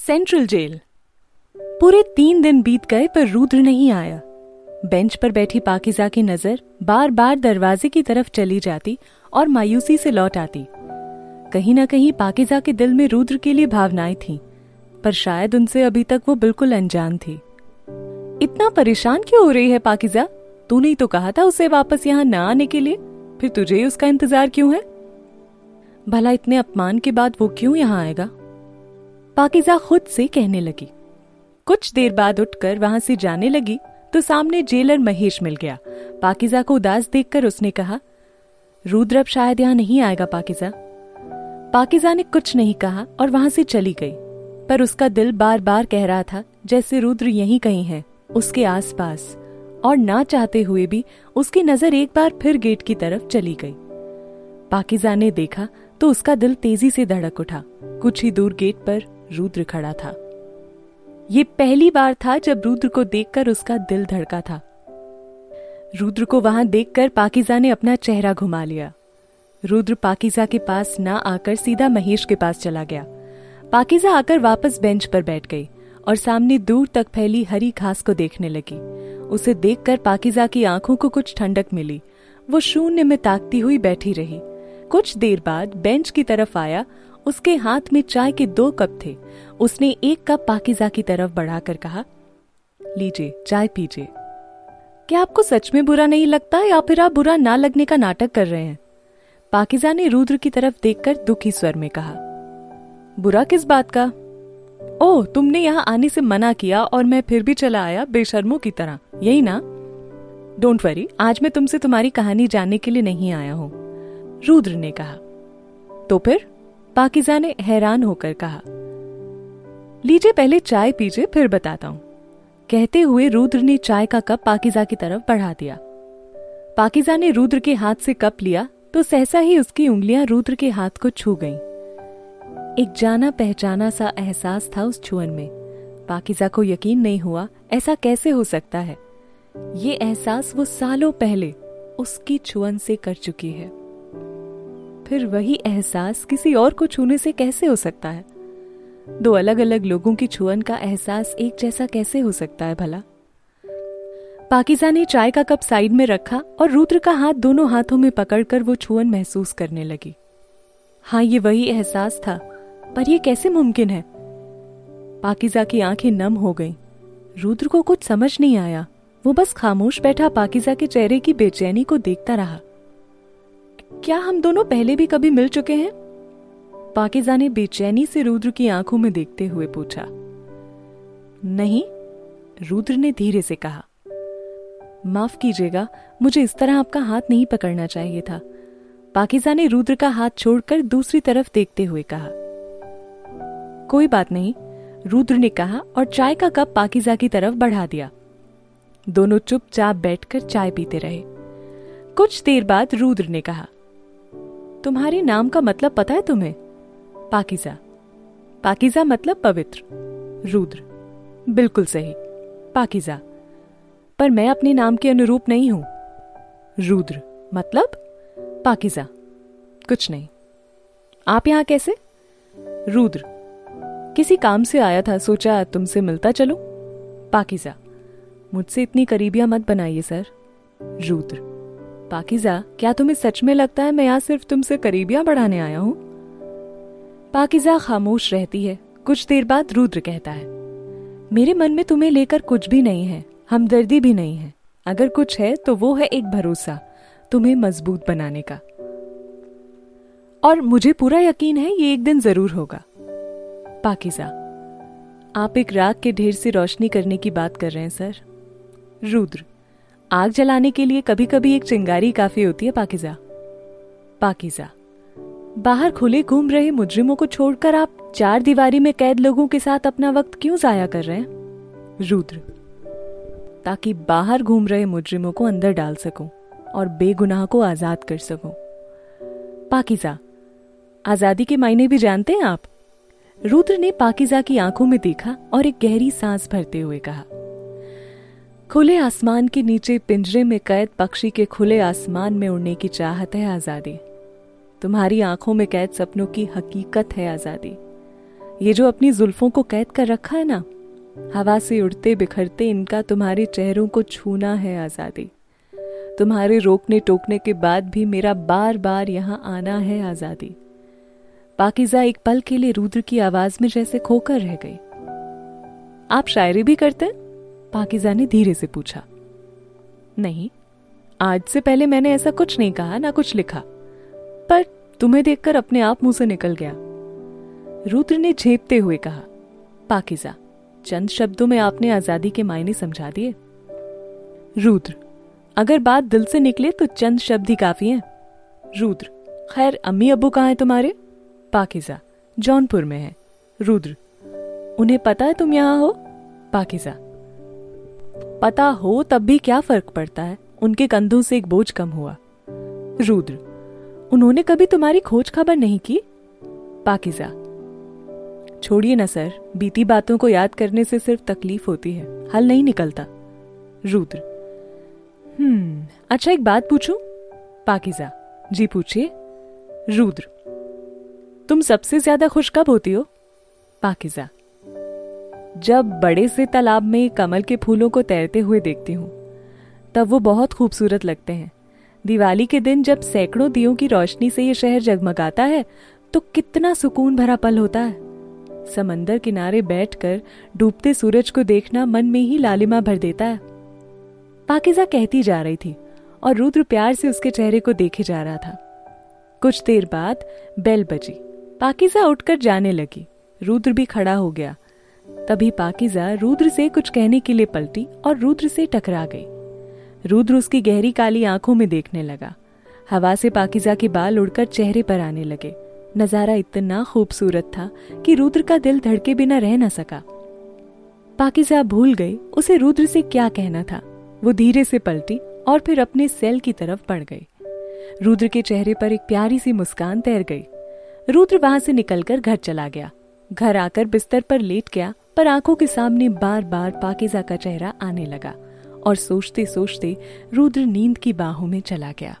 Central jail. पूरे तीन दिन बीत गए पर रुद्र नहीं आया। बेंच पर बैठी पाकिजा की नज़र बार बार दरवाजे की तरफ़ चली जाती और मायूसी से लौट आती। कहीं ना कहीं पाकिजा के दिल में रुद्र के लिए भावनाएँ थीं, पर शायद उनसे अभी तक वो बिल्कुल अनजान थी। इतना परेशान क्यों हो रही है पाकिजा? तूने ही तो कहा था उसे वापस यहाँ न आने के लिए। फिर तुझे उसका इंतज़ार क्यों है? भला इतने अपमान के बाद वो क्यों यहाँ आएगा? पाकिजा खुद से कहने लगी। कुछ देर बाद उठकर वहाँ से जाने लगी तो सामने जेलर महेश मिल गया। पाकिजा को उदास देखकर उसने कहा, रुद्र अब शायद यहाँ नहीं आएगा पाकिजा। पाकिजा ने कुछ नहीं कहा और वहाँ से चली गई। पर उसका दिल बार बार कह रहा था, जैसे रुद्र यहीं कहीं है, उसके आसपास। और ना चाहते हुए भी उसकी नज़र एक बार फिर गेट की तरफ़ चली गई। पाकिजा ने देखा तो उसका दिल तेज़ी से धड़क उठा। कुछ ही दूर गेट पर रुद्र खड़ा था। ये पहली बार था जब रुद्र को देखकर उसका दिल धड़का था। रुद्र को वहाँ देखकर पाकिजा ने अपना चेहरा घुमा लिया। रुद्र पाकिजा के पास ना आकर सीधा महेश के पास चला गया। पाकिजा आकर वापस बेंच पर बैठ गई और सामने दूर तक फैली हरी घास को देखने लगी। उसे देखकर पाकिजा की आँखों को कुछ ठंडक मिली। वो शून्य में ताकती हुई बैठी रही। कुछ देर बाद बेंच की तरफ़ आया उसके हाथ में चाय के दो कप थे। उसने एक कप पाकिजा की तरफ़ बढ़ाकर कहा, लीजिए, चाय पीजिए। क्या आपको सच में बुरा नहीं लगता या फिर आप बुरा ना लगने का नाटक कर रहे हैं? पाकिजा ने रुद्र की तरफ़ देखकर दुखी स्वर में कहा, बुरा किस बात का? ओह, तुमने यहाँ आने से मना किया और मैं फिर भी चला आया बेशर्मों की तरह, यही ना? डोंट वरी आज मैं तुमसे तुम्हारी कहानी जानने के लिए नहीं आया हूँ, रुद्र ने कहा। तो फिर? पाकिजा ने हैरान होकर कहा, लीजिए पहले चाय पीजिए, फिर बताता हूँ। कहते हुए रुद्र ने चाय का कप पाकिजा की तरफ़ बढ़ा दिया। पाकिजा ने रुद्र के हाथ से कप लिया तो सहसा ही उसकी उंगलियाँ रुद्र के हाथ को छू गईं। एक जाना पहचाना सा एहसास था उस छुअन में। पाकिजा को यकीन नहीं हुआ, ऐसा कैसे हो सकता है? ये एहसास वो सालों पहले उसकी छुअन से कर चुकी है। फिर वही एहसास किसी और को छूने से कैसे हो सकता है? दो अलग अलग लोगों की छुअन का एहसास एक जैसा कैसे हो सकता है भला? पाकिजा ने चाय का कप साइड में रखा और रुद्र का हाथ दोनों हाथों में पकड़कर वो छुअन महसूस करने लगी। हाँ ये वही एहसास था, पर ये कैसे मुमकिन है? पाकिजा की आँखें नम हो गईं। रुद्र को कुछ समझ नहीं आया। वो बस खामोश बैठा पाकिजा के चेहरे की बेचैनी को देखता रहा। क्या हम दोनों पहले भी कभी मिल चुके हैं? पाकिजा ने बेचैनी से रुद्र की आँखों में देखते हुए पूछा। नहीं, रुद्र ने धीरे से कहा। माफ़ कीजिएगा, मुझे इस तरह आपका हाथ नहीं पकड़ना चाहिए था। पाकिजा ने रुद्र का हाथ छोड़कर दूसरी तरफ़ देखते हुए कहा। कोई बात नहीं, रुद्र ने कहा और चाय का कप पाकिजा की तरफ़ बढ़ा दिया। दोनों चुपचाप बैठकर चाय पीते रहे। कुछ देर बाद रुद्र ने कहा तुम्हारे नाम का मतलब पता है तुम्हें? पाकिजा। पाकिजा मतलब पवित्र। रुद्र। बिल्कुल सही। पाकिजा। पर मैं अपने नाम के अनुरूप नहीं हूँ। रुद्र मतलब पाकिजा। कुछ नहीं। आप यहाँ कैसे? रुद्र। किसी काम से आया था, सोचा तुमसे मिलता चलो? पाकिजा। मुझसे इतनी करीबियाँ मत बनाइए, सर। रुद्र। पाकिजा, क्या तुम्हें सच में लगता है मैं यहाँ सिर्फ़ तुमसे करीबियाँ बढ़ाने आया हूँ? पाकिजा खामोश रहती है, कुछ देर बाद रुद्र कहता है, मेरे मन में तुम्हें लेकर कुछ भी नहीं है, हमदर्दी भी नहीं है, अगर कुछ है तो वो है एक भरोसा, तुम्हें मज़बूत बनाने का। और मुझे पूरा यकीन है ये एक दिन ज़रूर होगा। पाकिजा, आप एक राग के ढेर से रोशनी करने की बात कर रहे हैं, सर? रुद्र आग जलाने के लिए कभी कभी एक चिंगारी काफ़ी होती है, पाकिजा। पाकिजा। बाहर खुले घूम रहे मुजरिमों को छोड़कर आप चार दीवारी में कैद लोगों के साथ अपना वक्त क्यों जाया कर रहे हैं? रुद्र। ताकि बाहर घूम रहे मुजरिमों को अंदर डाल सकूँ और बेगुनाह को आज़ाद कर सकूँ। पाकिजा। आज़ादी के मायने भी जानते हैं आप? रुद्र ने पाकिजा की आँखों में देखा और एक गहरी सांस भरते हुए कहा। खुले आसमान के नीचे पिंजरे में कैद पक्षी के खुले आसमान में उड़ने की चाहत है आज़ादी। तुम्हारी आँखों में कैद सपनों की हकीकत है आज़ादी। ये जो अपनी जुल्फों को कैद कर रखा है ना, हवा से उड़ते बिखरते इनका तुम्हारे चेहरों को छूना है आज़ादी। तुम्हारे रोकने टोकने के बाद भी मेरा बार बार यहाँ आना है आज़ादी। पाकिजा एक पल के लिए रुद्र की आवाज़ में जैसे खोकर रह गई। आप शायरी भी करते हैं? पाकिजा ने धीरे से पूछा, नहीं, आज से पहले मैंने ऐसा कुछ नहीं कहा, ना कुछ लिखा, पर तुम्हें देखकर अपने आप मुँह से निकल गया। रुद्र ने झेपते हुए कहा, पाकिजा, चंद शब्दों में आपने आज़ादी के मायने समझा दिए। रुद्र, अगर बात दिल से निकले तो चंद शब्द ही काफ़ी हैं। रुद्र, खैर, अम्मी अबू कहाँ हैं तुम्हारे? पाकिजा, जौनपुर में है। रुद्र, उन्हें पता है तुम यहाँ हो? पाकिजा पता हो तब भी क्या फ़र्क पड़ता है? उनके कंधों से एक बोझ कम हुआ। रुद्र, उन्होंने कभी तुम्हारी खोज खबर नहीं की? पाकिजा, छोड़िए ना सर, बीती बातों को याद करने से सिर्फ़ तकलीफ़ होती है, हल नहीं निकलता। रुद्र हम्म अच्छा एक बात पूछूँ? पाकिजा, जी पूछिए। रुद्र, तुम सबसे ज़्यादा खुश कब होती हो? पाकिजा जब बड़े से तालाब में कमल के फूलों को तैरते हुए देखती हूँ, तब वो बहुत खूबसूरत लगते हैं। दिवाली के दिन जब सैकड़ों दियों की रोशनी से ये शहर जगमगाता है तो कितना सुकून भरा पल होता है। समंदर किनारे बैठकर डूबते सूरज को देखना मन में ही लालिमा भर देता है। पाकिजा कहती जा रही थी और रुद्र प्यार से उसके चेहरे को देखे जा रहा था। कुछ देर बाद बेल बजी। पाकिजा उठकर जाने लगी। रुद्र भी खड़ा हो गया। तभी पाकिजा रुद्र से कुछ कहने के लिए पलटी और रुद्र से टकरा गई। रुद्र उसकी गहरी काली आँखों में देखने लगा। हवा से पाकिजा के बाल उड़कर चेहरे पर आने लगे। नज़ारा इतना खूबसूरत था कि रुद्र का दिल धड़के बिना रह न सका। पाकिजा भूल गई उसे रुद्र से क्या कहना था। वो धीरे से पलटी और फिर अपने सेल की तरफ़ बढ़ गई। रुद्र के चेहरे पर एक प्यारी सी मुस्कान तैर गई। रुद्र वहाँ से निकलकर घर चला गया। घर आकर बिस्तर पर लेट गया, पर आँखों के सामने बार बार पाकिजा का चेहरा आने लगा और सोचते सोचते रुद्र नींद की बाहों में चला गया।